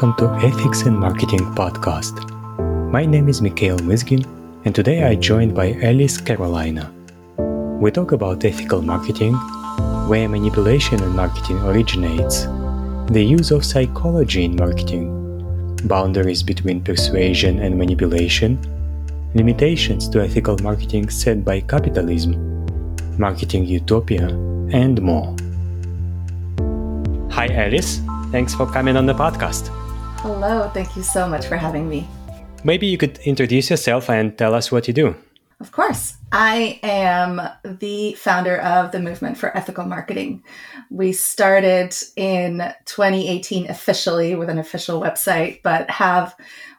welcome to Ethics in Marketing podcast. My name is Mikhail Mizgin, and today I joined by Alice Karolina. We talk about ethical marketing, where manipulation in marketing originates, the use of psychology in marketing, boundaries between persuasion and manipulation, limitations to ethical marketing set by capitalism, marketing utopia, and more. Hi, Alice. Thanks for coming on the podcast. Hello, thank you so much for having me. Maybe you could introduce yourself and tell us what you do. Of course. I am the founder of the Movement for Ethical Marketing. We started in 2018 officially with an official website, but have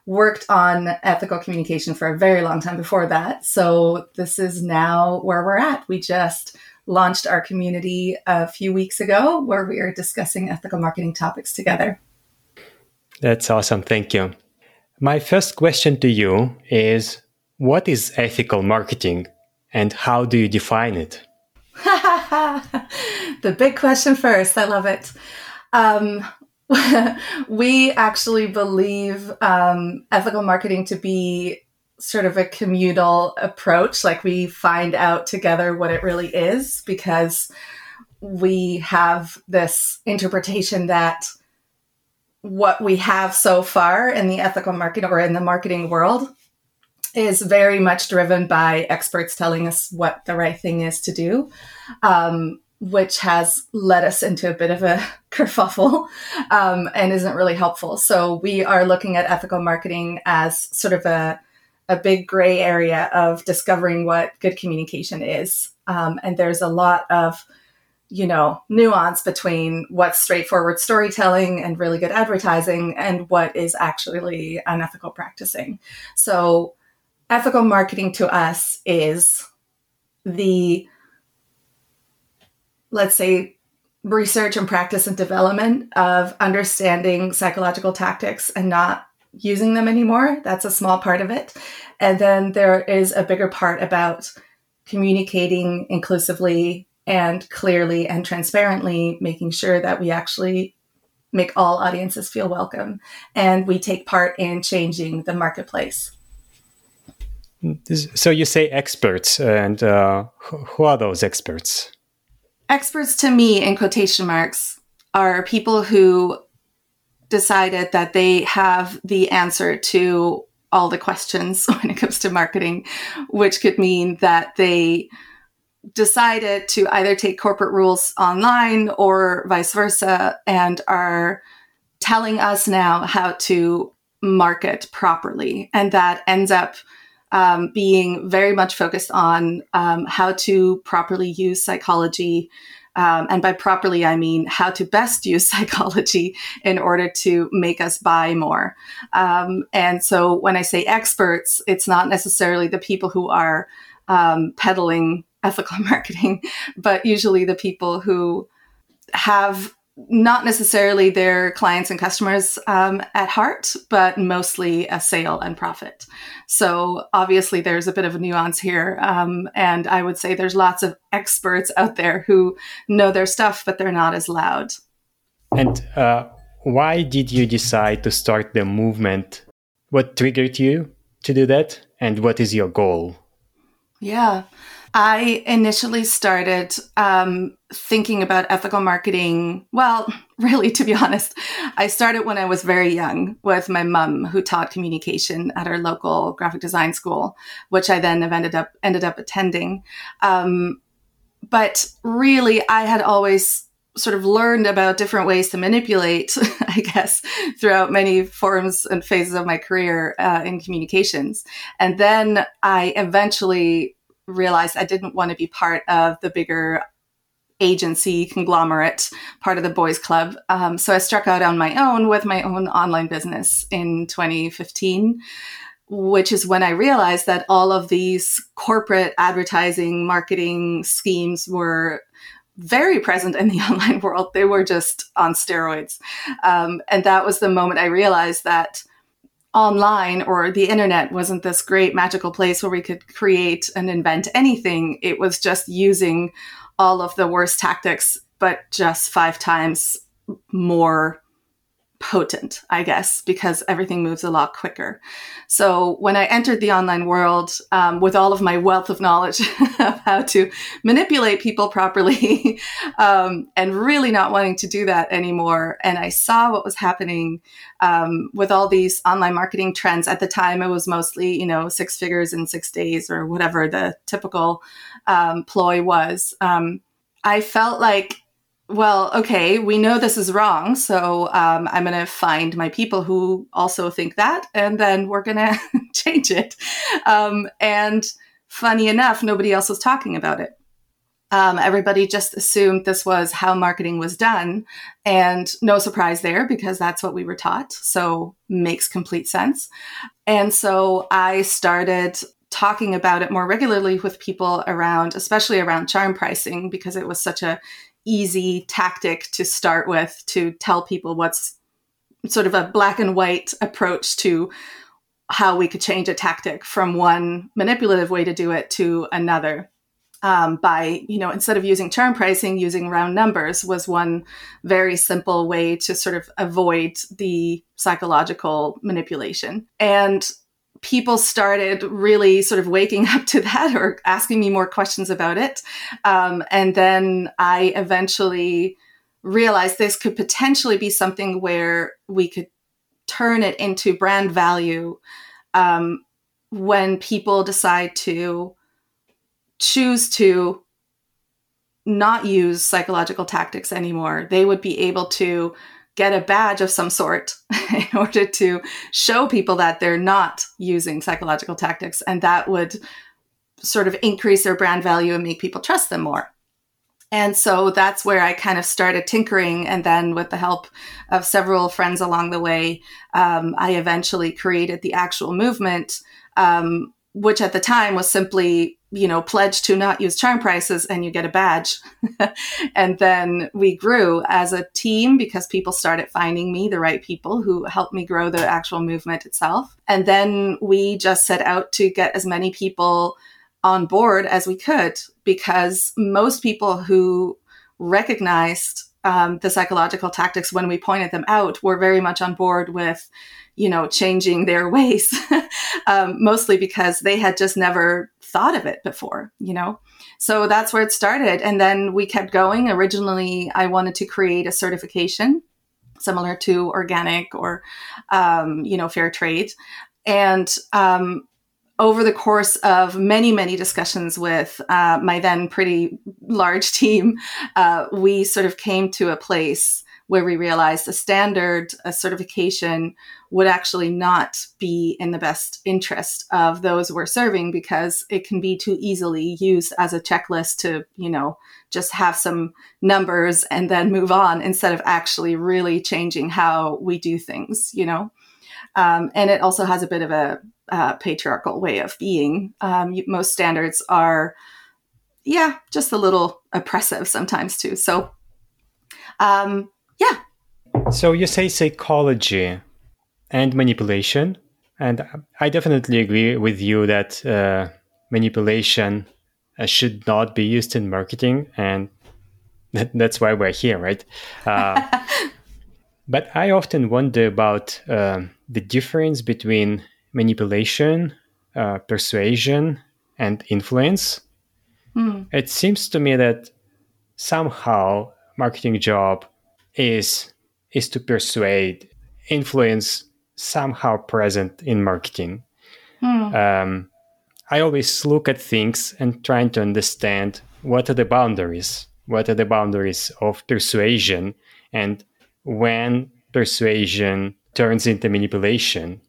worked on ethical communication for a very long time before that. So this is now where we're at. We just launched our community a few weeks ago where we are discussing ethical marketing topics together. That's awesome. Thank you. My first question to you is what is ethical marketing and how do you define it? the big question first. I love it. Um, we actually believe um, ethical marketing to be sort of a communal approach. Like we find out together what it really is because we have this interpretation that what we have so far in the ethical marketing or in the marketing world is very much driven by experts telling us what the right thing is to do, um, which has led us into a bit of a kerfuffle um, and isn't really helpful. So we are looking at ethical marketing as sort of a a big gray area of discovering what good communication is. Um, and there's a lot of, you know, nuance between what's straightforward storytelling and really good advertising and what is actually unethical practicing. So, ethical marketing to us is the, let's say, research and practice and development of understanding psychological tactics and not using them anymore. That's a small part of it. And then there is a bigger part about communicating inclusively and clearly and transparently, making sure that we actually make all audiences feel welcome and we take part in changing the marketplace. So you say experts, and uh, who are those experts? Experts to me, in quotation marks, are people who decided that they have the answer to all the questions when it comes to marketing, which could mean that they decided to either take corporate rules online or vice versa and are telling us now how to market properly. And that ends up um, being very much focused on um, how to properly use psychology um, and by properly, I mean how to best use psychology in order to make us buy more. Um, and so when I say experts, it's not necessarily the people who are um, peddling ethical marketing, but usually the people who have not necessarily their clients and customers um, at heart, but mostly a sale and profit. So obviously, there's a bit of a nuance here, um, and I would say there's lots of experts out there who know their stuff, but they're not as loud. And uh, why did you decide to start the movement? What triggered you to do that, and what is your goal? Yeah. I initially started um, thinking about ethical marketing. Well, really, to be honest, I started when I was very young with my mom, who taught communication at our local graphic design school, which I then ended up ended up attending. Um, but really, I had always sort of learned about different ways to manipulate, I guess, throughout many forms and phases of my career uh, in communications. And then I eventually realized I didn't want to be part of the bigger agency conglomerate, part of the boys club. Um, so I struck out on my own with my own online business in 2015 which is when I realized that all of these corporate advertising marketing schemes were very present in the online world. They were just on steroids. Um, and that was the moment I realized that online or the internet wasn't this great magical place where we could create and invent anything. It was just using all of the worst tactics, but just five times more potent, I guess, because everything moves a lot quicker. So when I entered the online world um, with all of my wealth of knowledge of how to manipulate people properly um, and really not wanting to do that anymore, and I saw what was happening um, with all these online marketing trends at the time, it was mostly, you know, six figures in six days or whatever the typical um, ploy was. Um, I felt like well, okay, we know this is wrong. So um, I'm going to find my people who also think that, and then we're going to change it. Um, and funny enough, nobody else was talking about it. Um, everybody just assumed this was how marketing was done. And no surprise there because that's what we were taught. So makes complete sense. And so I started talking about it more regularly with people around, especially around charm pricing, because it was such a easy tactic to start with to tell people what's sort of a black and white approach to how we could change a tactic from one manipulative way to do it to another. Um, by you know instead of using charm pricing using round numbers was one very simple way to sort of avoid the psychological manipulation and people started really sort of waking up to that or asking me more questions about it. Um, and then I eventually realized this could potentially be something where we could turn it into brand value um, when people decide to choose to not use psychological tactics anymore. They would be able to get a badge of some sort in order to show people that they're not using psychological tactics. And that would sort of increase their brand value and make people trust them more. And so that's where I kind of started tinkering. And then, with the help of several friends along the way, um, I eventually created the actual movement, um, which at the time was simply you know, pledge to not use charm prices and you get a badge. and then we grew as a team because people started finding me, the right people who helped me grow the actual movement itself. And then we just set out to get as many people on board as we could because most people who recognized um, the psychological tactics when we pointed them out were very much on board with you know changing their ways um, mostly because they had just never thought of it before, you know? So that's where it started. And then we kept going. Originally, I wanted to create a certification similar to organic or, um, you know, fair trade. And um, over the course of many, many discussions with uh, my then pretty large team, uh, we sort of came to a place where we realized a standard, a certification would actually not be in the best interest of those we're serving because it can be too easily used as a checklist to, you know, just have some numbers and then move on instead of actually really changing how we do things, you know? Um, and it also has a bit of a uh, patriarchal way of being. Um, most standards are, yeah, just a little oppressive sometimes too. So, um, yeah. So you say psychology and manipulation, and I definitely agree with you that uh, manipulation uh, should not be used in marketing, and that, that's why we're here, right? Uh, but I often wonder about uh, the difference between manipulation, uh, persuasion, and influence. Mm. It seems to me that somehow marketing job is is to persuade, influence somehow present in marketing. Mm. Um, I always look at things and trying to understand what are the boundaries, what are the boundaries of persuasion, and when persuasion turns into manipulation.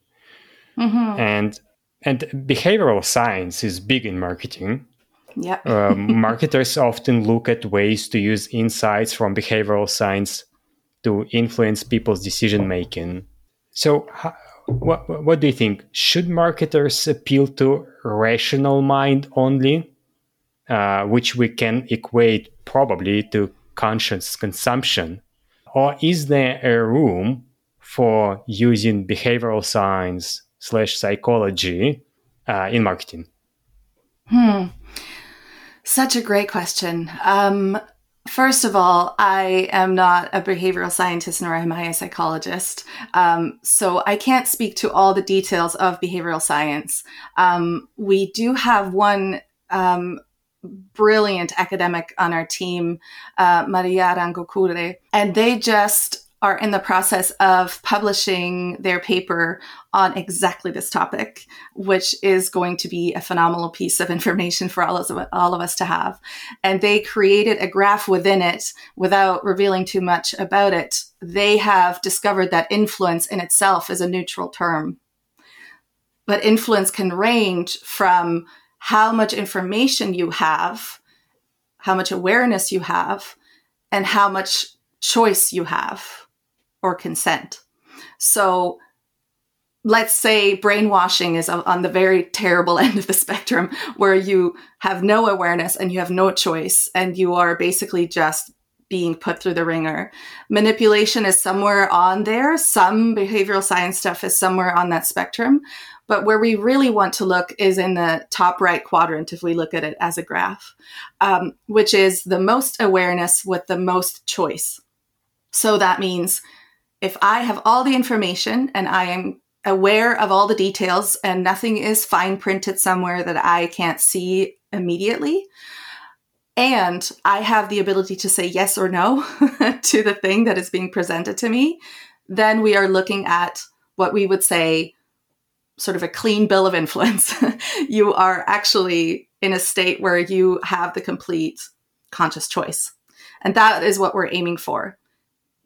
Mm-hmm. And and behavioral science is big in marketing. Yeah. uh, marketers often look at ways to use insights from behavioral science to influence people's decision making. So, how, what what do you think? Should marketers appeal to rational mind only, uh, which we can equate probably to conscious consumption, or is there a room for using behavioral science slash psychology uh, in marketing? Hmm. Such a great question. Um, First of all, I am not a behavioral scientist nor am I a psychologist. Um, so I can't speak to all the details of behavioral science. Um, we do have one um, brilliant academic on our team, uh, Maria Arangokure, and they just are in the process of publishing their paper on exactly this topic, which is going to be a phenomenal piece of information for all of, all of us to have. And they created a graph within it without revealing too much about it. They have discovered that influence in itself is a neutral term. But influence can range from how much information you have, how much awareness you have, and how much choice you have or consent. So let's say brainwashing is on the very terrible end of the spectrum where you have no awareness and you have no choice and you are basically just being put through the ringer. Manipulation is somewhere on there. Some behavioral science stuff is somewhere on that spectrum. But where we really want to look is in the top right quadrant, if we look at it as a graph, um, which is the most awareness with the most choice. So that means if I have all the information and I am aware of all the details and nothing is fine printed somewhere that I can't see immediately, and I have the ability to say yes or no to the thing that is being presented to me, then we are looking at what we would say sort of a clean bill of influence. you are actually in a state where you have the complete conscious choice. And that is what we're aiming for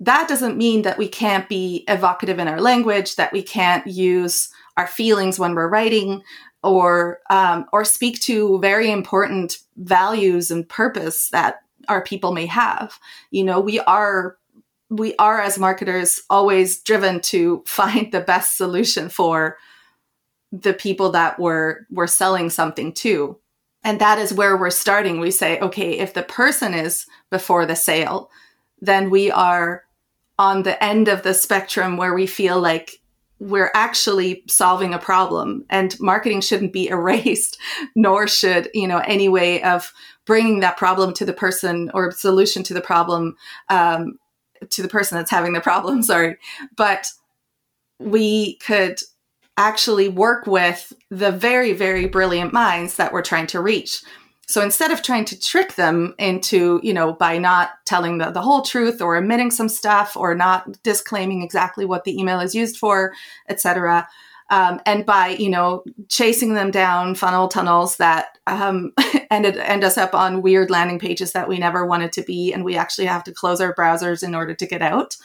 that doesn't mean that we can't be evocative in our language, that we can't use our feelings when we're writing, or um, or speak to very important values and purpose that our people may have. You know, we are we are as marketers always driven to find the best solution for the people that we're we're selling something to. And that is where we're starting. We say, okay, if the person is before the sale, then we are on the end of the spectrum where we feel like we're actually solving a problem. And marketing shouldn't be erased nor should you know any way of bringing that problem to the person or solution to the problem um, to the person that's having the problem sorry. But we could actually work with the very very brilliant minds that we're trying to reach so instead of trying to trick them into, you know, by not telling the, the whole truth or omitting some stuff or not disclaiming exactly what the email is used for, etc., um, and by you know chasing them down funnel tunnels that um, ended end us up on weird landing pages that we never wanted to be, and we actually have to close our browsers in order to get out.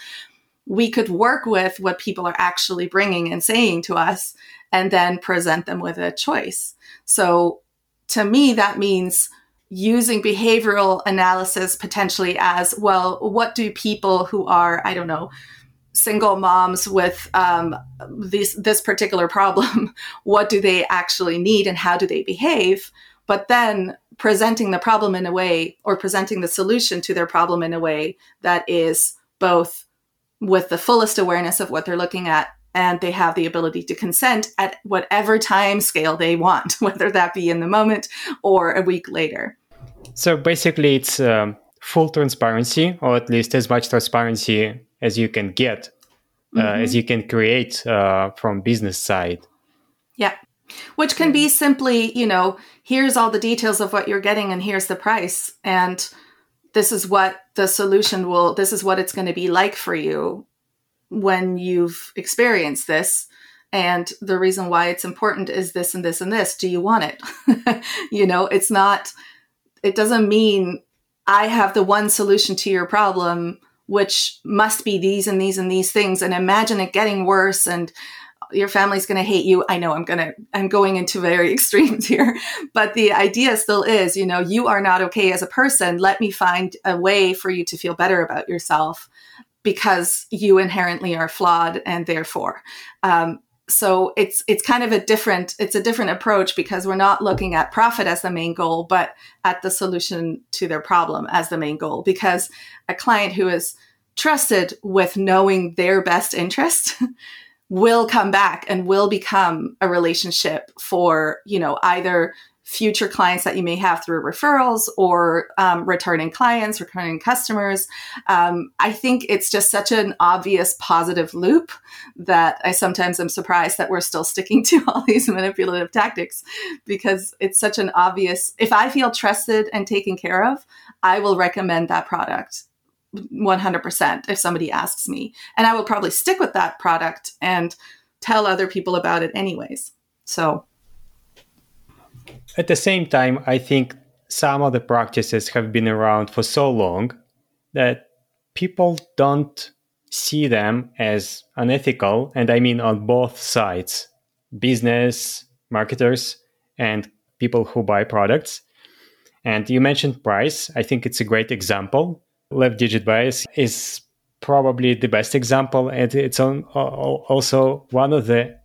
We could work with what people are actually bringing and saying to us, and then present them with a choice. So to me, that means using behavioral analysis potentially as well, what do people who are, I don't know, single moms with um, this, this particular problem, what do they actually need and how do they behave? But then presenting the problem in a way or presenting the solution to their problem in a way that is both with the fullest awareness of what they're looking at and they have the ability to consent at whatever time scale they want, whether that be in the moment or a week later. So basically, it's um, full transparency, or at least as much transparency as you can get, uh, mm-hmm. as you can create uh, from business side. Yeah. Which can be simply, you know, here's all the details of what you're getting and here's the price. And this is what the solution will, this is what it's going to be like for you when you've experienced this and the reason why it's important is this and this and this. Do you want it? You know it's not it doesn't mean i have the one solution to your problem which must be these and these and these things and imagine it getting worse and your family's going to hate you. I know i'm going to i'm going into very extremes here but the idea still is you know you are not okay as a person. Let me find a way for you to feel better about yourself because you inherently are flawed and therefore. Um, so it's it's kind of a different it's a different approach because we're not looking at profit as the main goal but at the solution to their problem as the main goal. Because a client who is trusted with knowing their best interest will come back and will become a relationship for you know either future clients that you may have through referrals or um, returning clients, returning customers. Um, I think it's just such an obvious positive loop that I sometimes am surprised that we're still sticking to all these manipulative tactics because it's such an obvious. If I feel trusted and taken care of, I will recommend that product 100% if somebody asks me. And I will probably stick with that product and tell other people about it anyways. So at the same time, I think some of the practices have been around for so long that people don't see them as unethical. And I mean on both sides business, marketers, and people who buy products. And you mentioned price. I think it's a great example. Left digit bias is probably the best example. And it's on, also one of the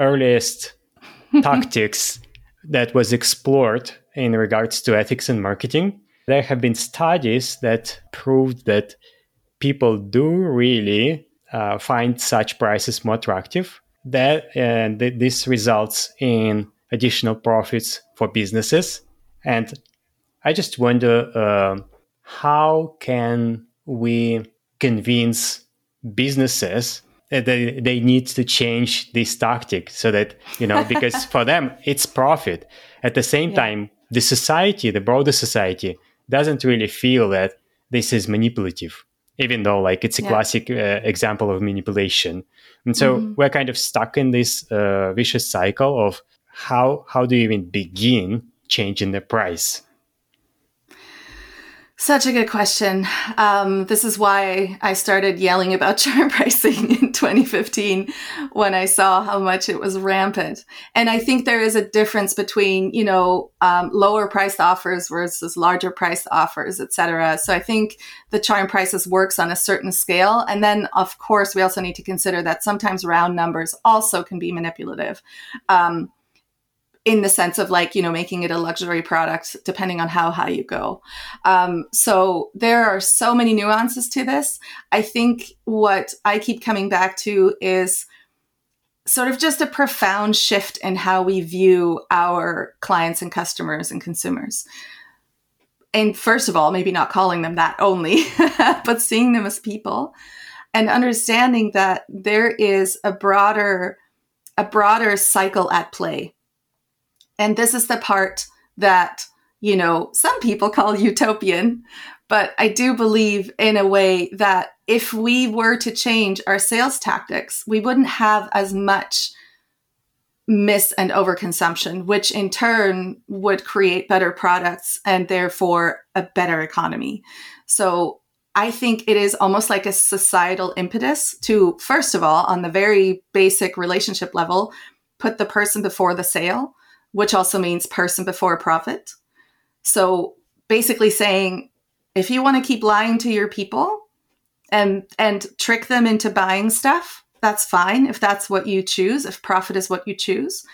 earliest tactics that was explored in regards to ethics and marketing. There have been studies that proved that people do really uh, find such prices more attractive. That and th- this results in additional profits for businesses. And I just wonder uh, how can we convince businesses they, they need to change this tactic so that you know because for them it's profit at the same yeah. time the society the broader society doesn't really feel that this is manipulative even though like it's a yeah. classic uh, example of manipulation and so mm-hmm. we're kind of stuck in this uh, vicious cycle of how how do you even begin changing the price such a good question. Um, this is why I started yelling about charm pricing in 2015 when I saw how much it was rampant. And I think there is a difference between, you know, um, lower priced offers versus larger priced offers, et cetera. So I think the charm prices works on a certain scale. And then, of course, we also need to consider that sometimes round numbers also can be manipulative. Um, in the sense of like you know making it a luxury product depending on how high you go. Um, so there are so many nuances to this. I think what i keep coming back to is sort of just a profound shift in how we view our clients and customers and consumers. And first of all maybe not calling them that only but seeing them as people and understanding that there is a broader a broader cycle at play and this is the part that, you know, some people call utopian, but I do believe in a way that if we were to change our sales tactics, we wouldn't have as much miss and overconsumption, which in turn would create better products and therefore a better economy. So I think it is almost like a societal impetus to, first of all, on the very basic relationship level, put the person before the sale which also means person before profit. So basically saying if you want to keep lying to your people and and trick them into buying stuff, that's fine if that's what you choose, if profit is what you choose.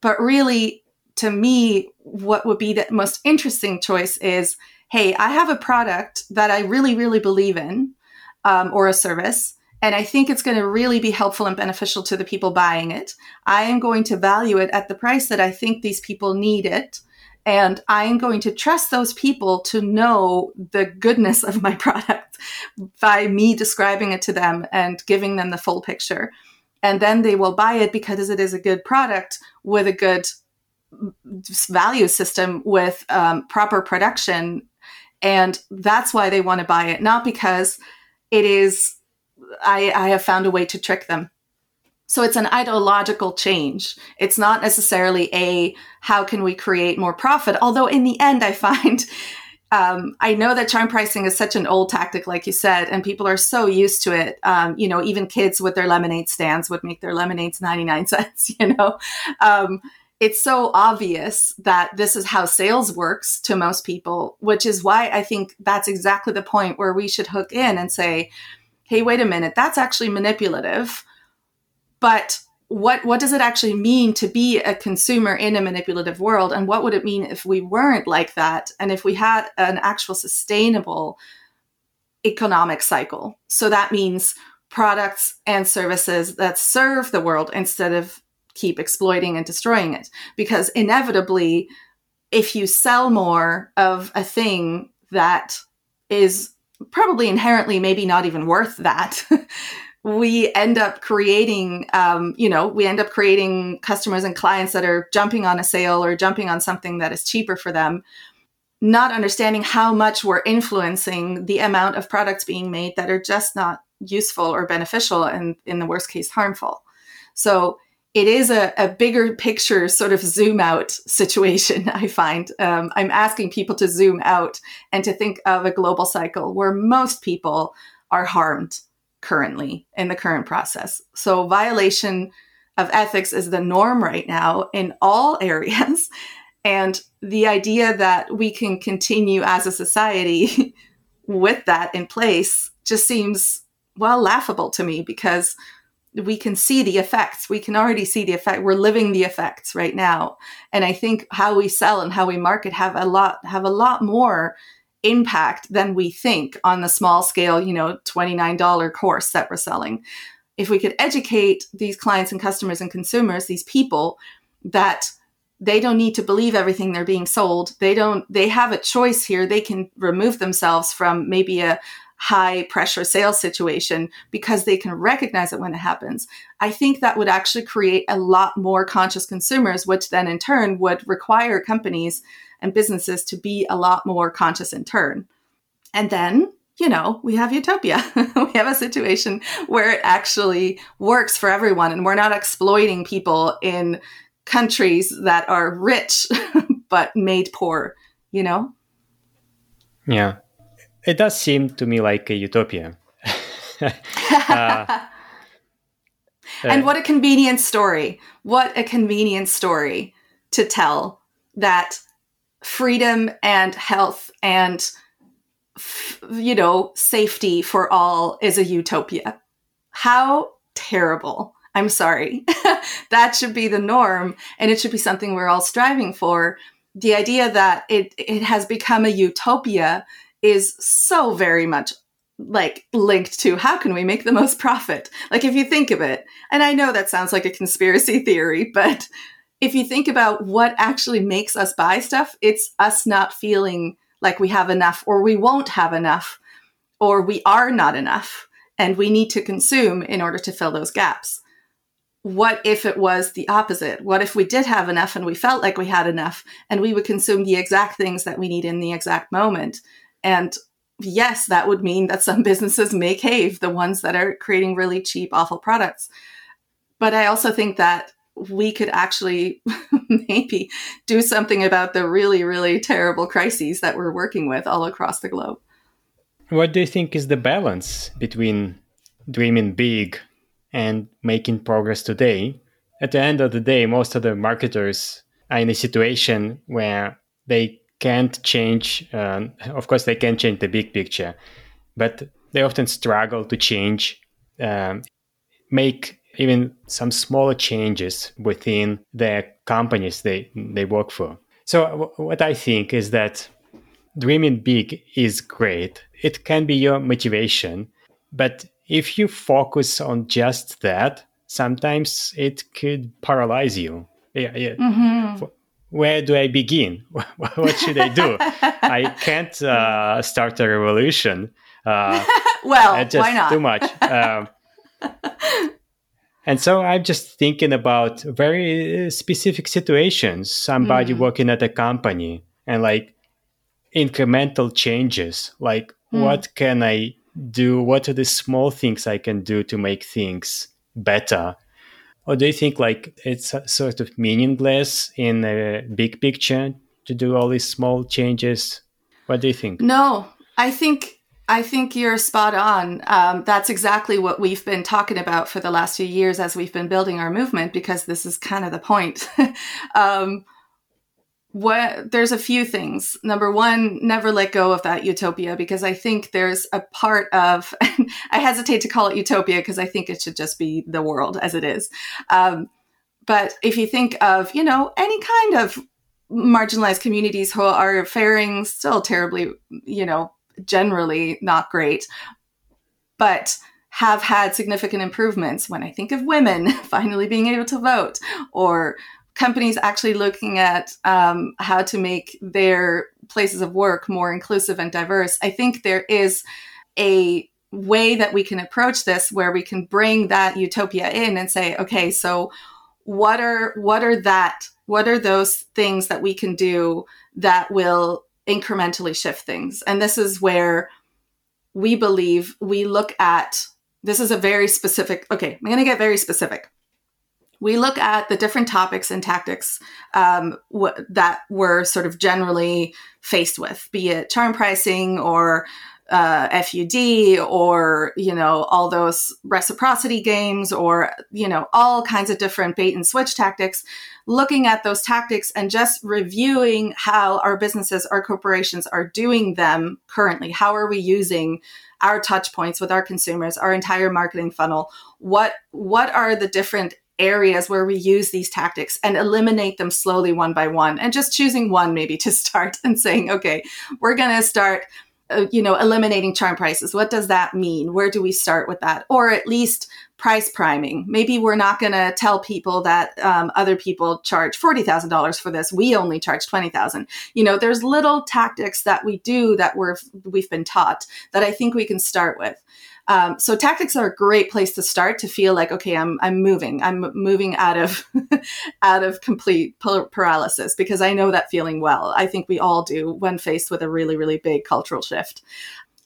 But really to me what would be the most interesting choice is hey, I have a product that I really really believe in um, or a service and I think it's going to really be helpful and beneficial to the people buying it. I am going to value it at the price that I think these people need it. And I am going to trust those people to know the goodness of my product by me describing it to them and giving them the full picture. And then they will buy it because it is a good product with a good value system with um, proper production. And that's why they want to buy it, not because it is I, I have found a way to trick them. So it's an ideological change. It's not necessarily a how can we create more profit. Although in the end, I find um, I know that charm pricing is such an old tactic, like you said, and people are so used to it. Um, you know, even kids with their lemonade stands would make their lemonades 99 cents, you know. Um, it's so obvious that this is how sales works to most people, which is why I think that's exactly the point where we should hook in and say, hey, wait a minute, that's actually manipulative. But what what does it actually mean to be a consumer in a manipulative world? And what would it mean if we weren't like that? And if we had an actual sustainable economic cycle? So that means products and services that serve the world instead of keep exploiting and destroying it. Because inevitably if you sell more of a thing that is probably inherently maybe not even worth that. We end up creating um, you know we end up creating customers and clients that are jumping on a sale or jumping on something that is cheaper for them not understanding how much we're influencing the amount of products being made that are just not useful or beneficial and in the worst case harmful. So it is a, a bigger picture sort of zoom out situation i find. Um, i'm asking people to zoom out and to think of a global cycle where most people are harmed currently in the current process. So violation of ethics is the norm right now in all areas. And the idea that we can continue as a society with that in place just seems well laughable to me because we can see the effects. We can already see the effect. We're living the effects right now. And I think how we sell and how we market have a lot have a lot more impact than we think on the small scale, you know, $29 course that we're selling. If we could educate these clients and customers and consumers, these people that they don't need to believe everything they're being sold. They don't they have a choice here. They can remove themselves from maybe a high pressure sales situation because they can recognize it when it happens. I think that would actually create a lot more conscious consumers, which then in turn would require companies and businesses to be a lot more conscious in turn. And then, you know, we have utopia. we have a situation where it actually works for everyone and we're not exploiting people in countries that are rich but made poor, you know? Yeah it does seem to me like a utopia. uh, and what a convenient story. What a convenient story to tell that freedom and health and you know safety for all is a utopia. How terrible. I'm sorry. that should be the norm and it should be something we're all striving for. The idea that it it has become a utopia is so very much like linked to how can we make the most profit? Like if you think of it, and I know that sounds like a conspiracy theory, but if you think about what actually makes us buy stuff, it's us not feeling like we have enough or we won't have enough or we are not enough and we need to consume in order to fill those gaps. What if it was the opposite? What if we did have enough and we felt like we had enough and we would consume the exact things that we need in the exact moment? And yes, that would mean that some businesses may cave, the ones that are creating really cheap, awful products. But I also think that we could actually maybe do something about the really, really terrible crises that we're working with all across the globe. What do you think is the balance between dreaming big and making progress today? At the end of the day, most of the marketers are in a situation where they can't change. Um, of course, they can change the big picture, but they often struggle to change, um, make even some smaller changes within the companies they they work for. So w- what I think is that dreaming big is great. It can be your motivation, but if you focus on just that, sometimes it could paralyze you. Yeah, yeah. Mm-hmm where do I begin? what should I do? I can't uh, start a revolution. Uh, well, just why not? too much. Um, and so I'm just thinking about very specific situations. Somebody mm. working at a company and like incremental changes. Like, mm. what can I do? What are the small things I can do to make things better? Or do you think like it's sort of meaningless in a big picture to do all these small changes what do you think no i think I think you're spot on. Um, that's exactly what we've been talking about for the last few years as we've been building our movement, because this is kind of the point. um, what there's a few things. Number one never let go of that utopia because i think there's a part of i hesitate to call it utopia because i think it should just be the world as it is. Um, but if you think of you know any kind of marginalized communities who are faring still terribly you know generally not great but have had significant improvements when i think of women finally being able to vote or companies actually looking at um, how to make their places of work more inclusive and diverse, I think there is a way that we can approach this where we can bring that utopia in and say, okay, so what are what are that what are those things that we can do that will incrementally shift things? And this is where we believe we look at this is a very specific okay i'm going to get very specific we look at the different topics and tactics um, w- that we're sort of generally faced with, be it charm pricing or uh, FUD or, you know, all those reciprocity games or, you know, all kinds of different bait and switch tactics, looking at those tactics and just reviewing how our businesses, our corporations are doing them currently. How are we using our touch points with our consumers, our entire marketing funnel? What, what are the different areas where we use these tactics and eliminate them slowly one by one and just choosing one maybe to start and saying, okay, we're going to start uh, you know, eliminating charm prices. What does that mean? Where do we start with that? Or at least price priming. Maybe we're not going to tell people that um, other people charge forty thousand dollars for this. We only charge twenty thousand. You know, there's little tactics that we do that we're we've been taught that I think we can start with. Um, so tactics are a great place to start to feel like okay, I'm I'm moving, I'm moving out of out of complete paralysis because I know that feeling well. I think we all do when faced with a really really big cultural shift.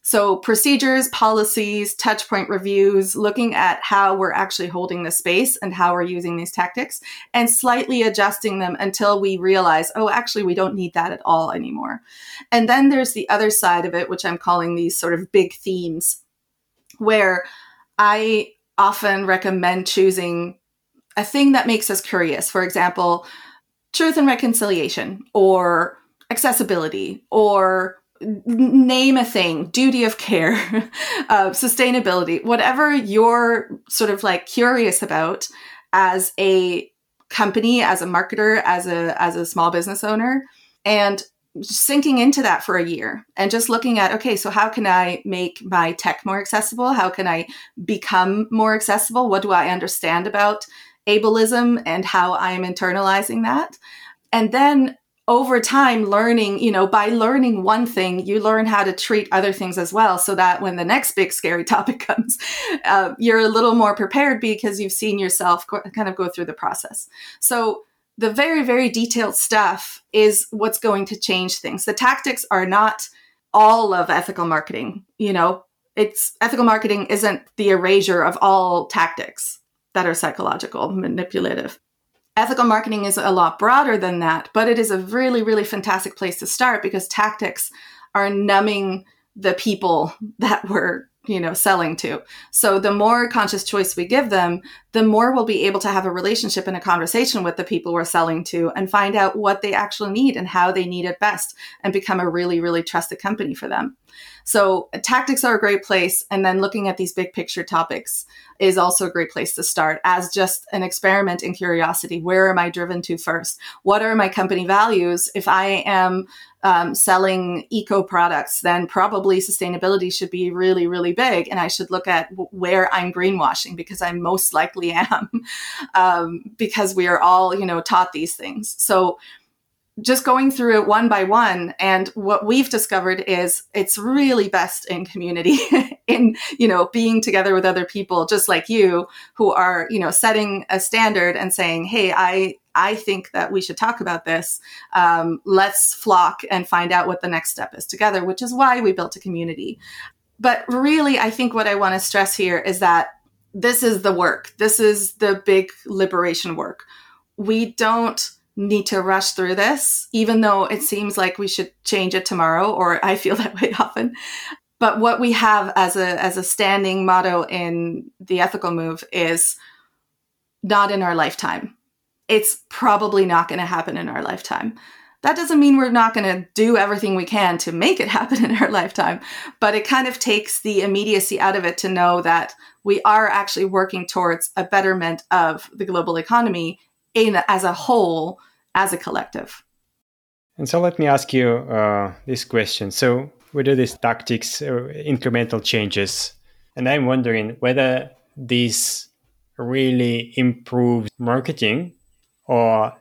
So, procedures, policies, touchpoint reviews, looking at how we're actually holding the space and how we're using these tactics, and slightly adjusting them until we realize, oh, actually, we don't need that at all anymore. And then there's the other side of it, which I'm calling these sort of big themes where I often recommend choosing a thing that makes us curious. For example, truth and reconciliation or accessibility or name a thing, duty of care, uh, sustainability, whatever you're sort of like curious about as a company, as a marketer, as a as a small business owner, and sinking into that for a year and just looking at okay so how can i make my tech more accessible? How can i become more accessible? What do i understand about ableism and how i'm internalizing that? And then over time learning you know by learning one thing you learn how to treat other things as well so that when the next big scary topic comes uh, you're a little more prepared because you've seen yourself go, kind of go through the process. So the very, very detailed stuff is what's going to change things. The tactics are not all of ethical marketing. You know, it's ethical marketing isn't the erasure of all tactics that are psychological, manipulative. Ethical marketing is a lot broader than that, but it is a really, really fantastic place to start because tactics are numbing the people that we're you know selling to. So the more conscious choice we give them the more we'll be able to have a relationship and a conversation with the people we're selling to and find out what they actually need and how they need it best and become a really really trusted company for them so tactics are a great place. And then looking at these big picture topics is also a great place to start as just an experiment in curiosity. Where am I driven to first? What are my company values? If I am um, selling eco products, then probably sustainability should be really, really big. And I should look at where I'm greenwashing because I most likely am, um, because we are all, you know, taught these things. So just going through it one by one and what we've discovered is it's really best in community in you know being together with other people just like you who are you know setting a standard and saying hey i i think that we should talk about this. Um, let's flock and find out what the next step is together which is why we built a community. But really i think what i want to stress here is that this is the work. This is the big liberation work. We don't need to rush through this, even though it seems like we should change it tomorrow, or I feel that way often. But what we have as a as a standing motto in the ethical move is not in our lifetime. It's probably not going to happen in our lifetime. That doesn't mean we're not going to do everything we can to make it happen in our lifetime, but it kind of takes the immediacy out of it to know that we are actually working towards a betterment of the global economy in as a whole, as a collective. And so let me ask you uh, this question. So we do these tactics or incremental changes, and I'm wondering whether this really improves marketing or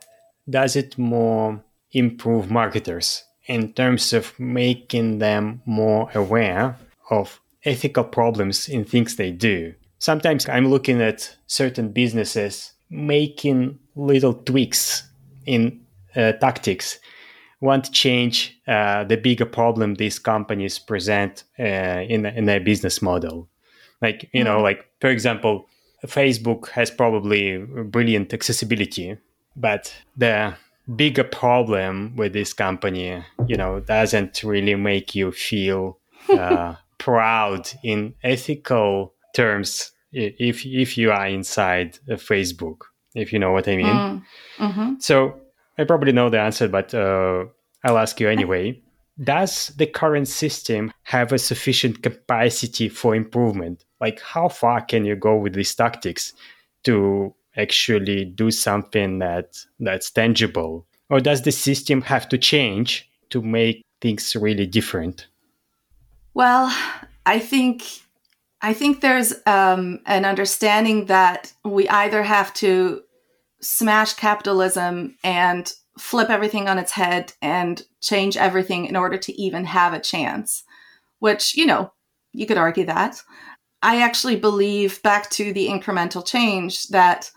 does it more improve marketers in terms of making them more aware of ethical problems in things they do? Sometimes I'm looking at certain businesses making little tweaks in uh, tactics. Want to change uh, the bigger problem these companies present uh, in, in their business model. Like, you mm know, like, for example, Facebook has probably brilliant accessibility, but the bigger problem with this company, you know, doesn't really make you feel uh, proud in ethical terms if if you are inside Facebook, if you know what I mean. Mm. Mm-hmm. So I probably know the answer, but uh, I'll ask you anyway. Does the current system have a sufficient capacity for improvement? Like, how far can you go with these tactics to actually do something that that's tangible, or does the system have to change to make things really different? Well, I think I think there's um, an understanding that we either have to smash capitalism and flip everything on its head and change everything in order to even have a chance, which, you know, you could argue that. I actually believe back to the incremental change that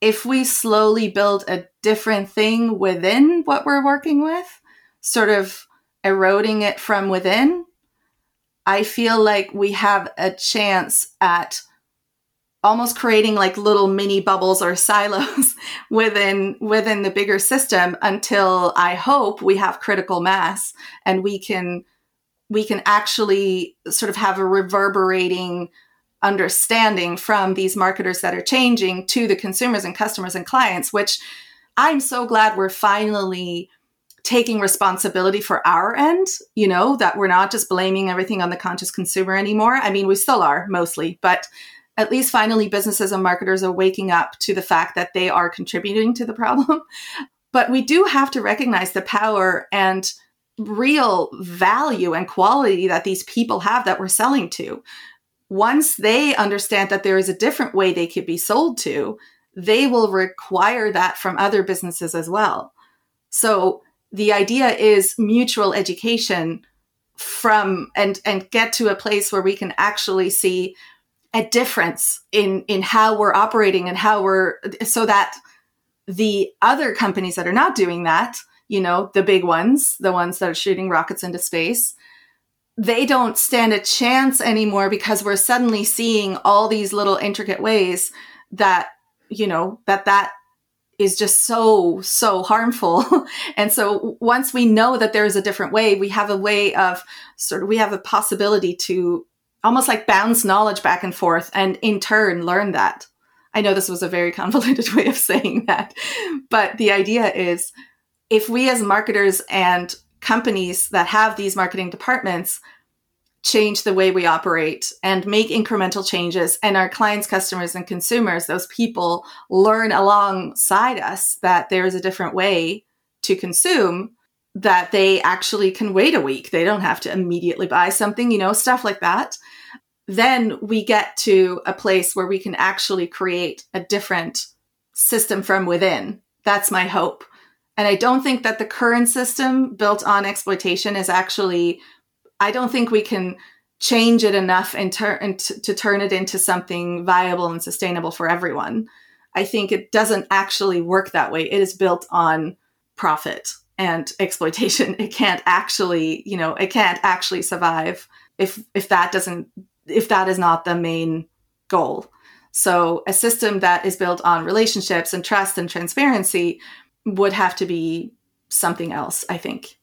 if we slowly build a different thing within what we're working with, sort of eroding it from within, I feel like we have a chance at almost creating like little mini bubbles or silos within within the bigger system until i hope we have critical mass and we can we can actually sort of have a reverberating understanding from these marketers that are changing to the consumers and customers and clients which i'm so glad we're finally taking responsibility for our end you know that we're not just blaming everything on the conscious consumer anymore i mean we still are mostly but at least finally businesses and marketers are waking up to the fact that they are contributing to the problem. But we do have to recognize the power and real value and quality that these people have that we're selling to. Once they understand that there is a different way they could be sold to, they will require that from other businesses as well. So the idea is mutual education from and and get to a place where we can actually see a difference in in how we're operating and how we're so that the other companies that are not doing that you know the big ones the ones that are shooting rockets into space they don't stand a chance anymore because we're suddenly seeing all these little intricate ways that you know that that is just so so harmful and so once we know that there is a different way we have a way of sort of we have a possibility to almost like bounce knowledge back and forth and in turn learn that. I know this was a very convoluted way of saying that, but the idea is if we as marketers and companies that have these marketing departments change the way we operate and make incremental changes and our clients customers and consumers those people learn alongside us that there is a different way to consume that they actually can wait a week. They don't have to immediately buy something, you know, stuff like that. Then we get to a place where we can actually create a different system from within. That's my hope. And I don't think that the current system built on exploitation is actually, I don't think we can change it enough and, tur- and t- to turn it into something viable and sustainable for everyone. I think it doesn't actually work that way. It is built on profit and exploitation it can't actually you know it can't actually survive if if that doesn't if that is not the main goal so a system that is built on relationships and trust and transparency would have to be something else i think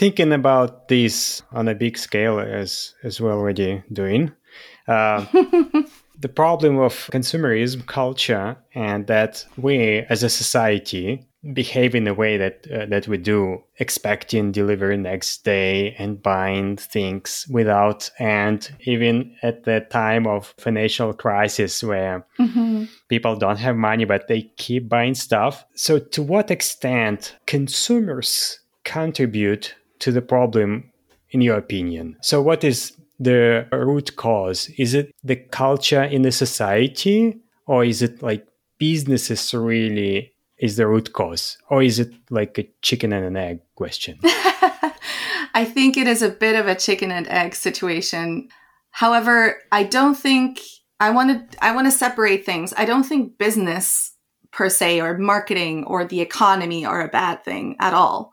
thinking about this on a big scale as as we're already doing uh, the problem of consumerism culture and that we as a society behave in a way that uh, that we do expecting delivery next day and buying things without and even at the time of financial crisis where mm-hmm. people don't have money but they keep buying stuff so to what extent consumers contribute to the problem in your opinion so what is the root cause is it the culture in the society or is it like businesses really is the root cause, or is it like a chicken and an egg question? I think it is a bit of a chicken and egg situation. However, I don't think I want to I want to separate things. I don't think business per se or marketing or the economy are a bad thing at all.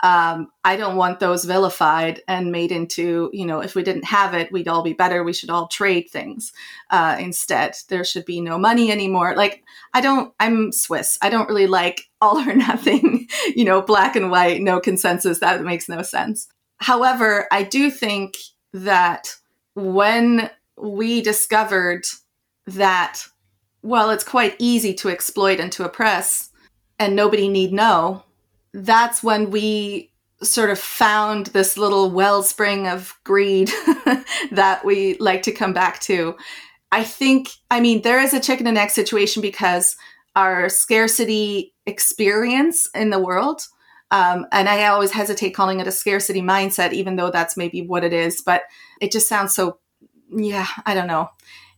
Um, I don't want those vilified and made into, you know, if we didn't have it, we'd all be better. We should all trade things uh, instead. There should be no money anymore. Like, I don't, I'm Swiss. I don't really like all or nothing, you know, black and white, no consensus. That makes no sense. However, I do think that when we discovered that, well, it's quite easy to exploit and to oppress, and nobody need know, that's when we sort of found this little wellspring of greed that we like to come back to. I think, I mean, there is a chicken and egg situation because our scarcity experience in the world, um, and I always hesitate calling it a scarcity mindset, even though that's maybe what it is, but it just sounds so, yeah, I don't know.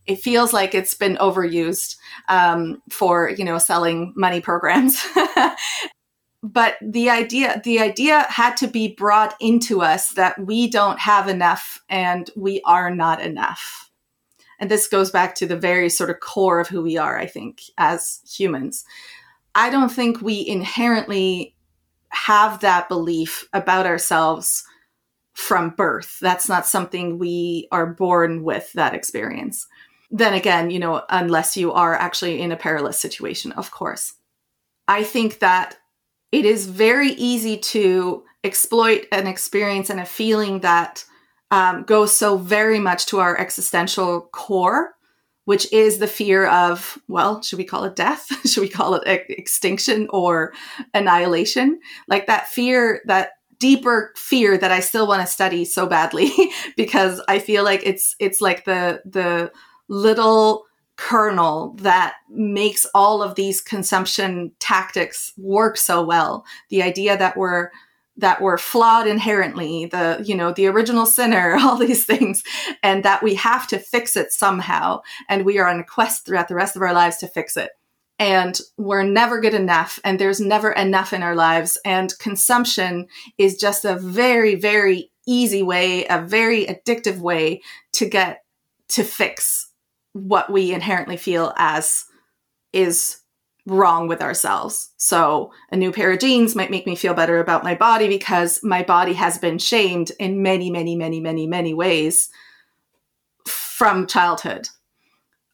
It feels like it's been overused um, for, you know, selling money programs. but the idea the idea had to be brought into us that we don't have enough and we are not enough. And this goes back to the very sort of core of who we are i think as humans. I don't think we inherently have that belief about ourselves from birth. That's not something we are born with that experience. Then again you know unless you are actually in a perilous situation of course. I think that it is very easy to exploit an experience and a feeling that um, goes so very much to our existential core, which is the fear of, well, should we call it death? should we call it e- extinction or annihilation? Like that fear, that deeper fear that I still want to study so badly because I feel like it's it's like the the little kernel that makes all of these consumption tactics work so well. The idea that we're that we're flawed inherently, the you know the original sinner, all these things, and that we have to fix it somehow, and we are on a quest throughout the rest of our lives to fix it. And we're never good enough, and there's never enough in our lives. And consumption is just a very, very easy way, a very addictive way to get to fix what we inherently feel as is wrong with ourselves. So, a new pair of jeans might make me feel better about my body because my body has been shamed in many, many, many, many, many ways from childhood.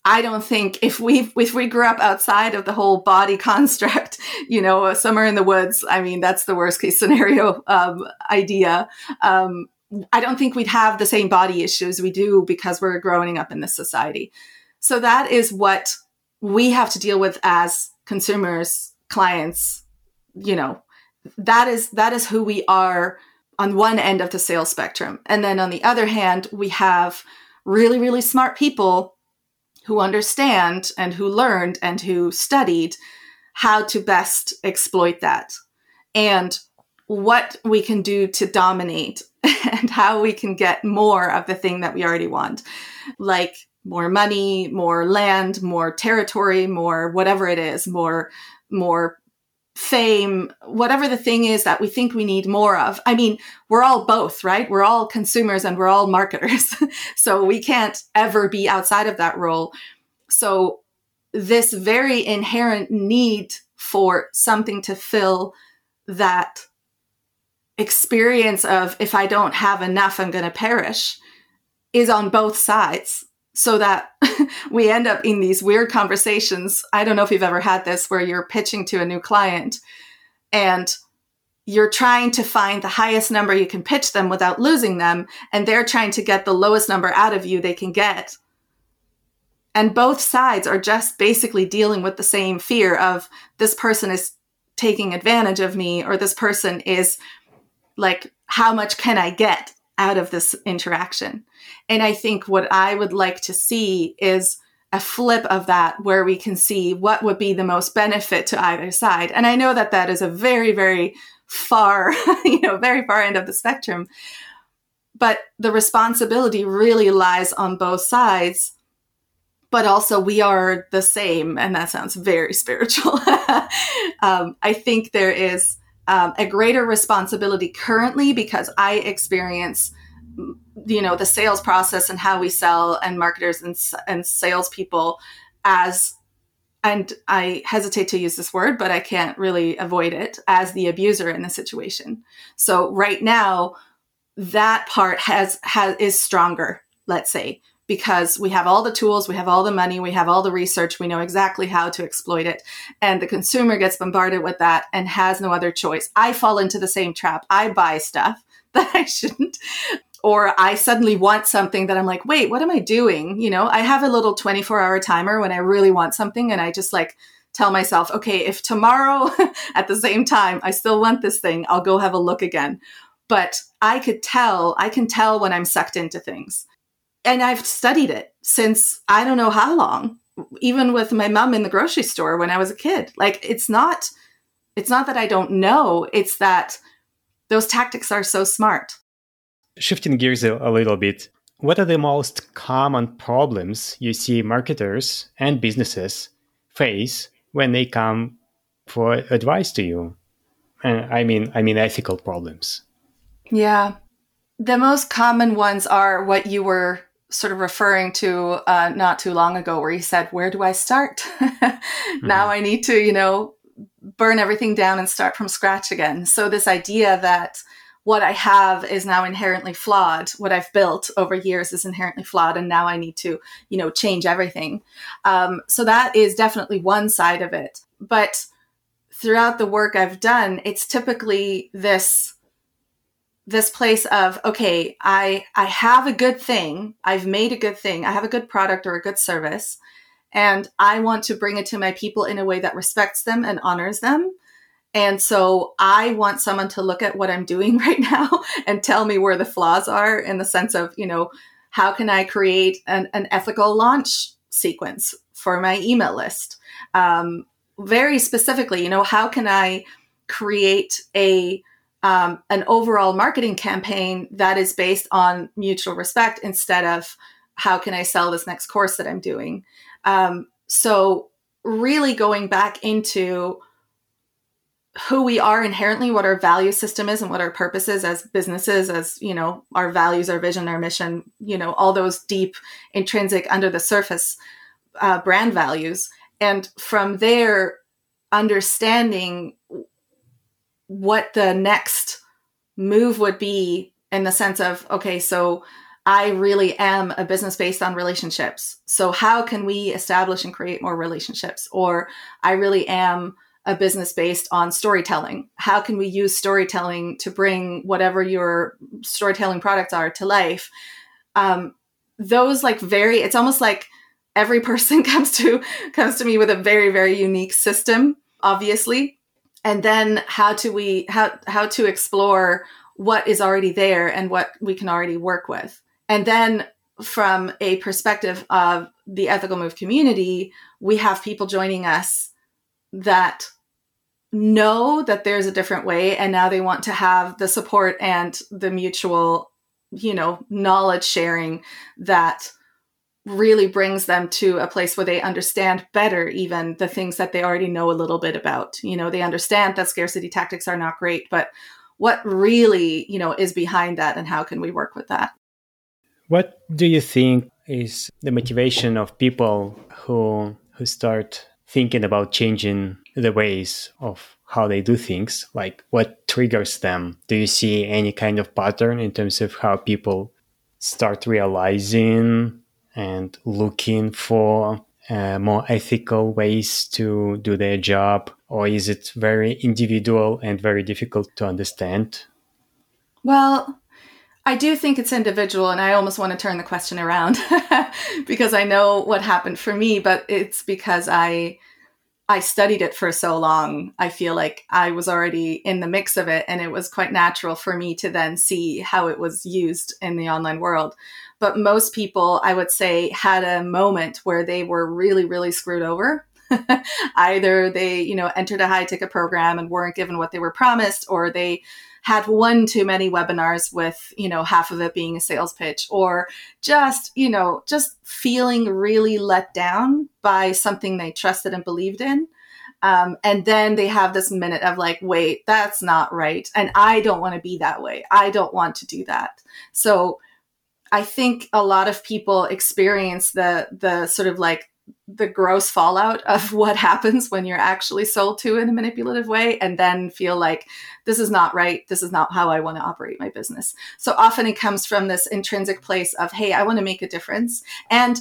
I don't think if we if we grew up outside of the whole body construct, you know, somewhere in the woods. I mean, that's the worst case scenario um, idea. Um, I don't think we'd have the same body issues we do because we're growing up in this society. So that is what we have to deal with as consumers, clients, you know, that is that is who we are on one end of the sales spectrum. And then on the other hand, we have really really smart people who understand and who learned and who studied how to best exploit that. And what we can do to dominate and how we can get more of the thing that we already want. Like more money, more land, more territory, more whatever it is, more more fame, whatever the thing is that we think we need more of. I mean, we're all both, right? We're all consumers and we're all marketers. so we can't ever be outside of that role. So this very inherent need for something to fill that experience of if I don't have enough, I'm going to perish is on both sides. So that we end up in these weird conversations. I don't know if you've ever had this where you're pitching to a new client and you're trying to find the highest number you can pitch them without losing them, and they're trying to get the lowest number out of you they can get. And both sides are just basically dealing with the same fear of this person is taking advantage of me or this person is like how much can I get out of this interaction? And I think what I would like to see is a flip of that where we can see what would be the most benefit to either side. And I know that that is a very, very far, you know, very far end of the spectrum. But the responsibility really lies on both sides but also we are the same. And that sounds very spiritual. um, I think there is um, a greater responsibility currently because I experience you know the sales process and how we sell and marketers and, and salespeople as and I hesitate to use this word, but I can't really avoid it as the abuser in the situation. So right now, that part has has is stronger. Let's say because we have all the tools, we have all the money, we have all the research, we know exactly how to exploit it, and the consumer gets bombarded with that and has no other choice. I fall into the same trap. I buy stuff that I shouldn't or I suddenly want something that I'm like, wait, what am I doing? You know, I have a little 24 hour timer when I really want something and I just like tell myself, okay, if tomorrow at the same time I still want this thing, I'll go have a look again. But I could tell, I can tell when I'm sucked into things. And I've studied it since I don't know how long, even with my mom in the grocery store when I was a kid. Like it's not it's not that I don't know, it's that those tactics are so smart Shifting gears a, a little bit, what are the most common problems you see marketers and businesses face when they come for advice to you? And I mean, I mean ethical problems. Yeah, the most common ones are what you were sort of referring to uh, not too long ago, where you said, "Where do I start?" mm-hmm. Now I need to, you know, burn everything down and start from scratch again. So this idea that what I have is now inherently flawed. What I've built over years is inherently flawed, and now I need to, you know, change everything. Um, so that is definitely one side of it. But throughout the work I've done, it's typically this this place of okay, I I have a good thing, I've made a good thing, I have a good product or a good service, and I want to bring it to my people in a way that respects them and honors them. And so I want someone to look at what I'm doing right now and tell me where the flaws are in the sense of, you know, how can I create an, an ethical launch sequence for my email list? Um, very specifically, you know, how can I create a um, an overall marketing campaign that is based on mutual respect instead of how can I sell this next course that I'm doing? Um, so really going back into who we are inherently, what our value system is, and what our purpose is as businesses, as you know, our values, our vision, our mission, you know, all those deep, intrinsic, under the surface uh, brand values. And from there, understanding what the next move would be in the sense of, okay, so I really am a business based on relationships. So, how can we establish and create more relationships? Or I really am a business based on storytelling. How can we use storytelling to bring whatever your storytelling products are to life? Um, those like very, it's almost like every person comes to comes to me with a very very unique system, obviously, and then how to we how how to explore what is already there and what we can already work with, and then from a perspective of the ethical move community, we have people joining us that know that there's a different way and now they want to have the support and the mutual you know knowledge sharing that really brings them to a place where they understand better even the things that they already know a little bit about. You know they understand that scarcity tactics are not great but what really you know is behind that and how can we work with that? What do you think is the motivation of people who who start thinking about changing the ways of how they do things? Like what triggers them? Do you see any kind of pattern in terms of how people start realizing and looking for uh, more ethical ways to do their job or is it very individual and very difficult to understand well I do think it's individual, and I almost want to turn the question around because I know what happened for me, but it's because I I studied it for so long. I feel like I was already in the mix of it, and it was quite natural for me to then see how it was used in the online world. But most people, I would say, had a moment where they were really, really screwed over. Either they, you know, entered a high ticket program and weren't given what they were promised, or they had one too many webinars with, you know, half of it being a sales pitch or just, you know, just feeling really let down by something they trusted and believed in. Um, and then they have this minute of like, wait, that's not right. And I don't want to be that way. I don't want to do that. So I think a lot of people experience the the sort of like the gross fallout of what happens when you're actually sold to in a manipulative way and then feel like this is not right this is not how i want to operate my business. So often it comes from this intrinsic place of hey i want to make a difference. And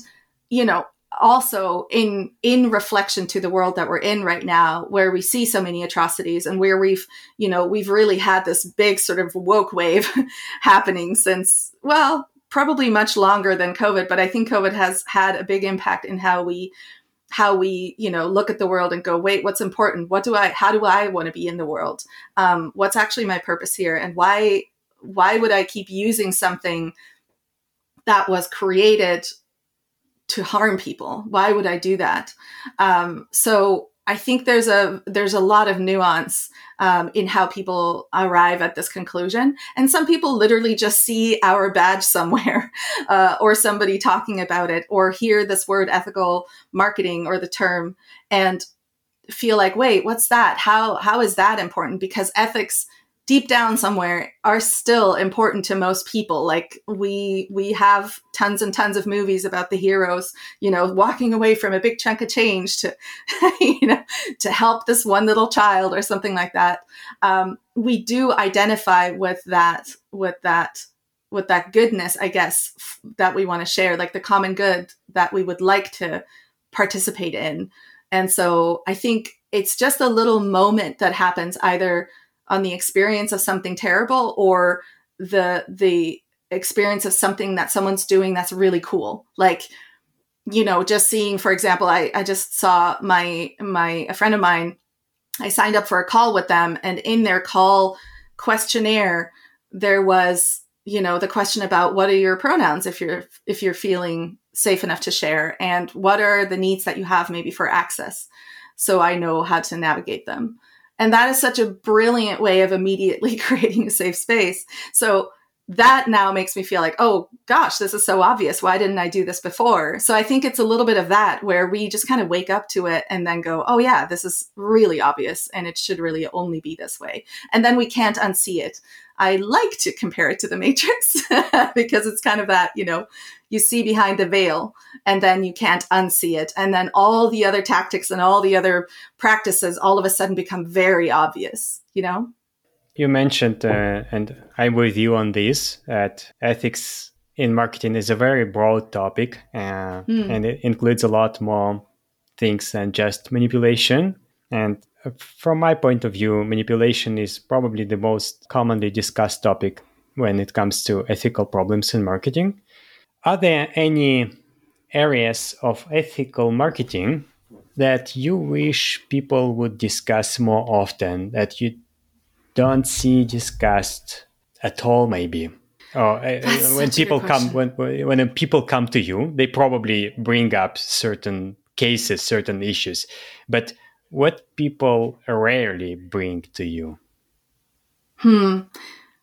you know also in in reflection to the world that we're in right now where we see so many atrocities and where we've you know we've really had this big sort of woke wave happening since well probably much longer than COVID, but I think COVID has had a big impact in how we how we you know look at the world and go wait what's important? What do i how do i want to be in the world? Um, what's actually my purpose here? And why why would i keep using something that was created to harm people? Why would i do that? Um, so I think there's a there's a lot of nuance um, in how people arrive at this conclusion, and some people literally just see our badge somewhere, uh, or somebody talking about it, or hear this word ethical marketing or the term, and feel like, wait, what's that? How how is that important? Because ethics deep down somewhere are still important to most people. Like we we have tons and tons of movies about the heroes you know walking away from a big chunk of change to you know to help this one little child or something like that. Um, we do identify with that with that with that goodness i guess f- that we want to share like the common good that we would like to participate in. And so i think it's just a little moment that happens either on the experience of something terrible or the the experience of something that someone's doing that's really cool. Like you know just seeing for example i i just saw my my a friend of mine i signed up for a call with them and in their call questionnaire there was you know the question about what are your pronouns if you're if you're feeling safe enough to share and what are the needs that you have maybe for access. So i know how to navigate them and that is such a brilliant way of immediately creating a safe space. So that now makes me feel like, oh gosh, this is so obvious. Why didn't I do this before? So I think it's a little bit of that where we just kind of wake up to it and then go, oh yeah, this is really obvious and it should really only be this way. And then we can't unsee it. I like to compare it to the Matrix because it's kind of that, you know, you see behind the veil and then you can't unsee it. And then all the other tactics and all the other practices all of a sudden become very obvious, you know? You mentioned, uh, and I'm with you on this, that ethics in marketing is a very broad topic uh, mm. and it includes a lot more things than just manipulation. And from my point of view, manipulation is probably the most commonly discussed topic when it comes to ethical problems in marketing. Are there any areas of ethical marketing that you wish people would discuss more often that you don't see discussed at all maybe? Or uh, when people come when when people come to you they probably bring up certain cases certain issues. But what people rarely bring to you? Hmm.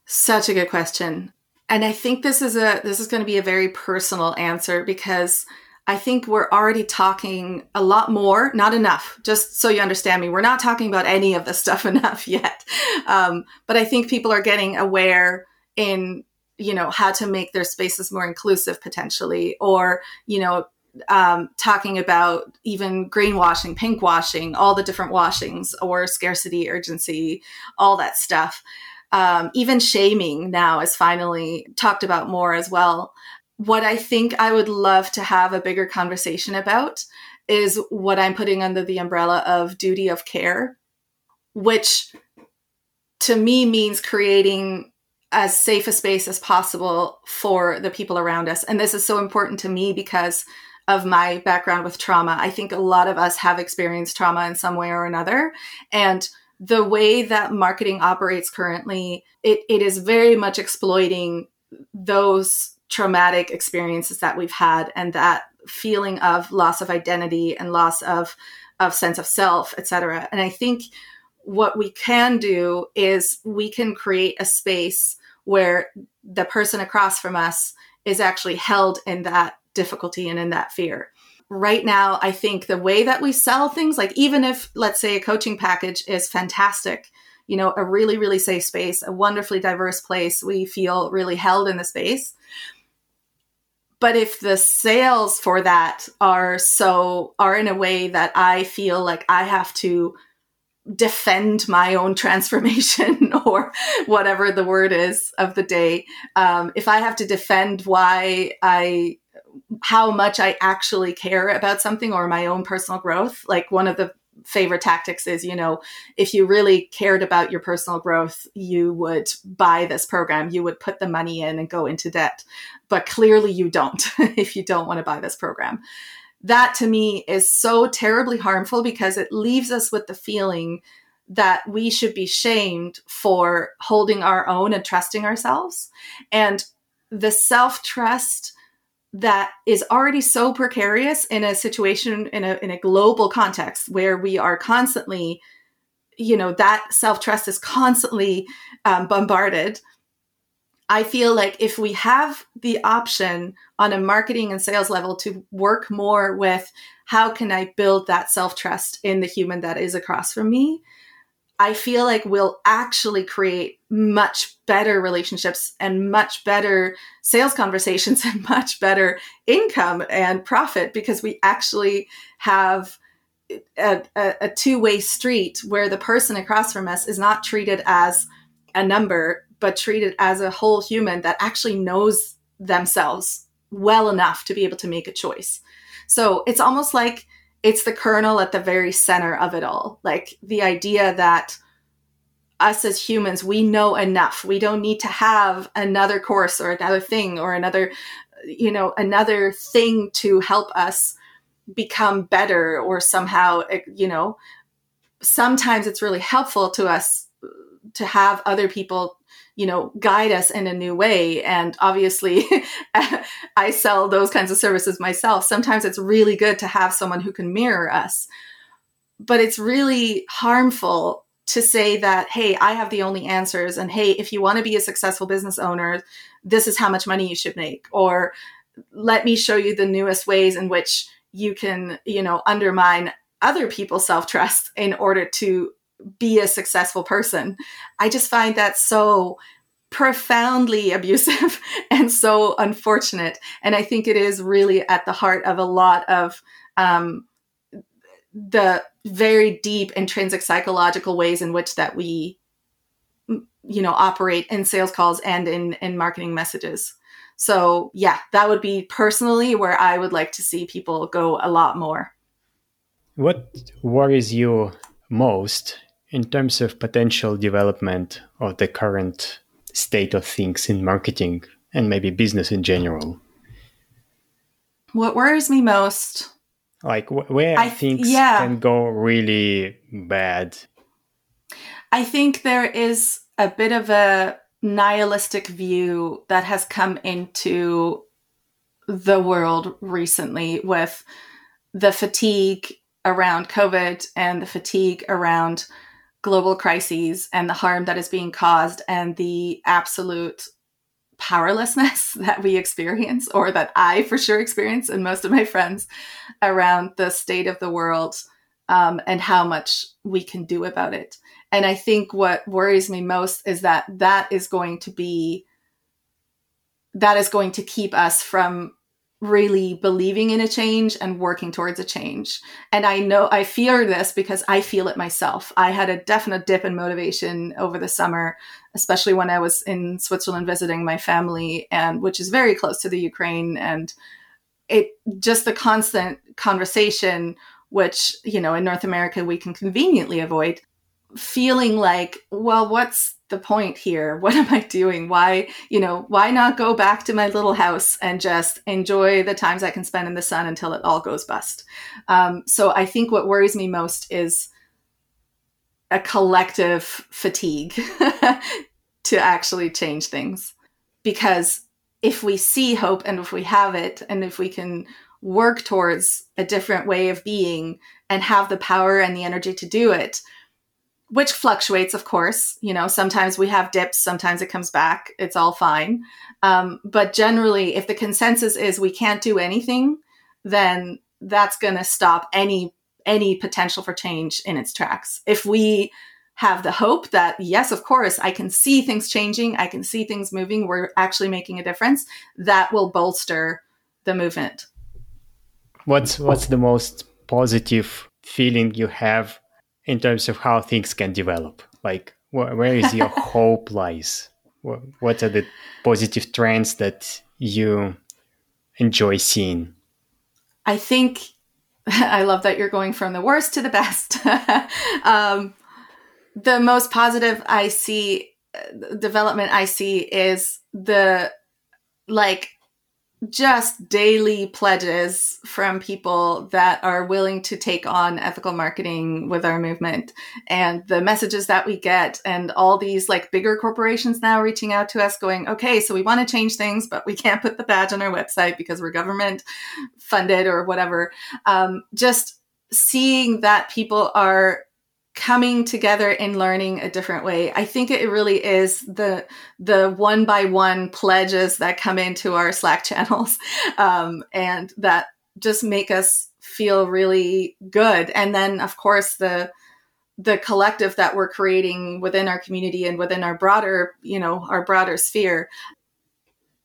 Such a good question. And I think this is a this is going to be a very personal answer because I think we're already talking a lot more, not enough. Just so you understand me, we're not talking about any of this stuff enough yet. Um, but I think people are getting aware in you know how to make their spaces more inclusive potentially, or you know um, talking about even greenwashing, pinkwashing, all the different washings, or scarcity, urgency, all that stuff. Um, even shaming now is finally talked about more as well. What I think I would love to have a bigger conversation about is what I'm putting under the umbrella of duty of care, which to me means creating as safe a space as possible for the people around us. And this is so important to me because of my background with trauma. I think a lot of us have experienced trauma in some way or another. And the way that marketing operates currently, it, it is very much exploiting those traumatic experiences that we've had and that feeling of loss of identity and loss of of sense of self, etc. And I think what we can do is we can create a space where the person across from us is actually held in that difficulty and in that fear. Right now, I think the way that we sell things, like even if, let's say, a coaching package is fantastic, you know, a really, really safe space, a wonderfully diverse place, we feel really held in the space. But if the sales for that are so, are in a way that I feel like I have to defend my own transformation or whatever the word is of the day um, if i have to defend why i how much i actually care about something or my own personal growth. Like one of the favorite tactics is you know if you really cared about your personal growth you would buy this program you would put the money in and go into debt. But clearly you don't if you don't want to buy this program. That to me is so terribly harmful because it leaves us with the feeling that we should be shamed for holding our own and trusting ourselves. And the self trust that is already so precarious in a situation in a in a global context where we are constantly you know that self trust is constantly um, bombarded I feel like if we have the option on a marketing and sales level to work more with how can I build that self trust in the human that is across from me, I feel like we'll actually create much better relationships and much better sales conversations and much better income and profit because we actually have a, a, a two way street where the person across from us is not treated as a number but treated as a whole human that actually knows themselves well enough to be able to make a choice. So it's almost like it's the kernel at the very center of it all. Like the idea that us as humans, we know enough. We don't need to have another course or another thing or another, you know, another thing to help us become better or somehow, you know, sometimes it's really helpful to us to have other people you know guide us in a new way. And obviously i sell those kinds of services myself. Sometimes it's really good to have someone who can mirror us. But it's really harmful to say that hey i have the only answers. And hey if you want to be a successful business owner this is how much money you should make. Or let me show you the newest ways in which you can you know undermine other people's self-trust in order to be a successful person. I just find that so profoundly abusive and so unfortunate. And I think it is really at the heart of a lot of um, the very deep intrinsic psychological ways in which that we you know operate in sales calls and in in marketing messages so yeah that would be personally where i would like to see people go a lot more what worries you most in terms of potential development of the current state of things in marketing and maybe business in general? What worries me most? Like wh- where I, things yeah. can go really bad. I think there is a bit of a nihilistic view that has come into the world recently with the fatigue around COVID and the fatigue around global crises and the harm that is being caused and the absolute powerlessness that we experience or that I for sure experience and most of my friends around the state of the world um, and how much we can do about it. And I think what worries me most is that that is going to be that is going to keep us from really believing in a change and working towards a change. And I know I fear this because I feel it myself. I had a definite dip in motivation over the summer, especially when I was in Switzerland visiting my family and which is very close to the Ukraine and it just the constant conversation which, you know, in North America we can conveniently avoid feeling like, well, what's the point here? What am I doing? Why, you know, why not go back to my little house and just enjoy the times I can spend in the sun until it all goes bust? Um, so I think what worries me most is a collective fatigue to actually change things. Because if we see hope and if we have it and if we can work towards a different way of being and have the power and the energy to do it, which fluctuates, of course. You know, sometimes we have dips, sometimes it comes back. It's all fine. Um, but generally, if the consensus is we can't do anything, then that's going to stop any any potential for change in its tracks. If we have the hope that yes, of course, I can see things changing, I can see things moving, we're actually making a difference, that will bolster the movement. What's what's the most positive feeling you have in terms of how things can develop? Like, wh- where is your hope lies? What are the positive trends that you enjoy seeing? I think I love that you're going from the worst to the best. um, the most positive I see uh, development I see is the like just daily pledges from people that are willing to take on ethical marketing with our movement and the messages that we get and all these like bigger corporations now reaching out to us going okay so we want to change things but we can't put the badge on our website because we're government funded or whatever. Um, just seeing that people are coming together and learning a different way. I think it really is the the one by one pledges that come into our Slack channels um, and that just make us feel really good. And then, of course, the the collective that we're creating within our community and within our broader, you know, our broader sphere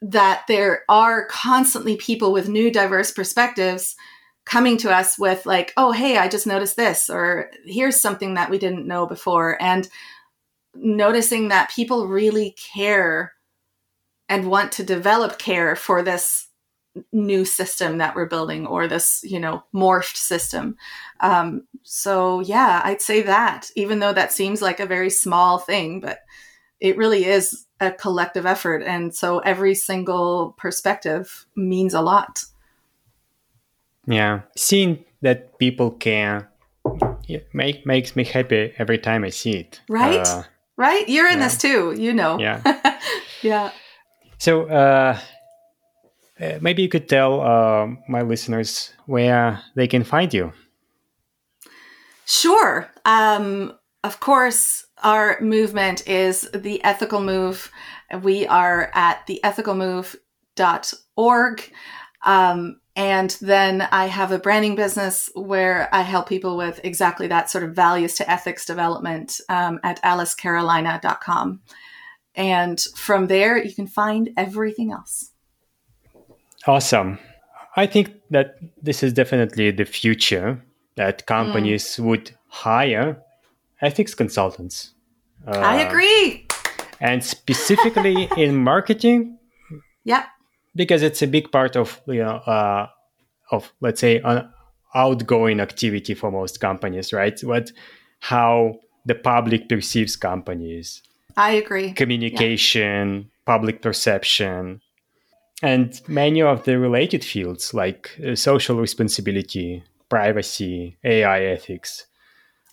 that there are constantly people with new diverse perspectives coming to us with like oh hey i just noticed this or here's something that we didn't know before and noticing that people really care and want to develop care for this new system that we're building or this you know morphed system. Um, so yeah i'd say that even though that seems like a very small thing but it really is a collective effort and so every single perspective means a lot yeah, seeing that people care make makes me happy every time I see it. Right, uh, right. You're in yeah. this too. You know. Yeah, yeah. So uh, uh, maybe you could tell uh, my listeners where they can find you. Sure. Um, of course, our movement is the Ethical Move. We are at theethicalmove.org. Um, and then I have a branding business where I help people with exactly that sort of values to ethics development um, at alicekarolina.com. And from there, you can find everything else. Awesome. I think that this is definitely the future that companies mm. would hire ethics consultants. Uh, I agree. And specifically in marketing. Yeah because it's a big part of you know uh, of let's say an outgoing activity for most companies, right? What how the public perceives companies. I agree. Communication, yeah. public perception, and many of the related fields like uh, social responsibility, privacy, AI ethics.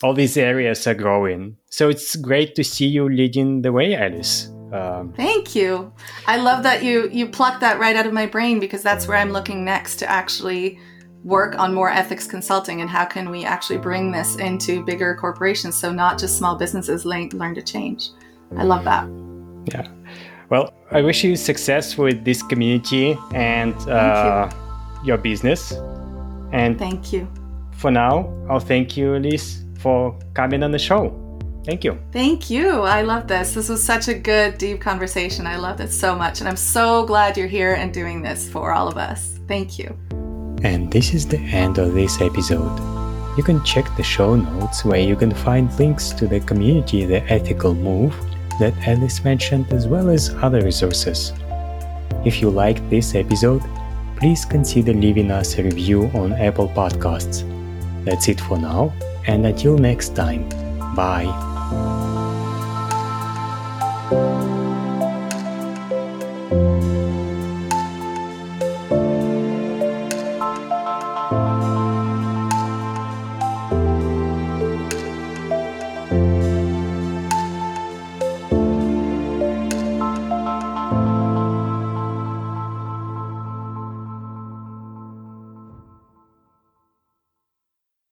All these areas are growing. So it's great to see you leading the way, Alice. Um, Thank you. I love that you you plucked that right out of my brain because that's where I'm looking next to actually work on more ethics consulting and how can we actually bring this into bigger corporations so not just small businesses learn, learn to change. I love that. Yeah. Well, I wish you success with this community and uh, you. your business. And thank you. For now, I'll thank you, Elise, for coming on the show. Thank you. Thank you. I love this. This was such a good, deep conversation. I loved it so much. And I'm so glad you're here and doing this for all of us. Thank you. And this is the end of this episode. You can check the show notes where you can find links to the community The Ethical Move that Alice mentioned, as well as other resources. If you liked this episode, please consider leaving us a review on Apple Podcasts. That's it for now, and until next time, bye. Thank you.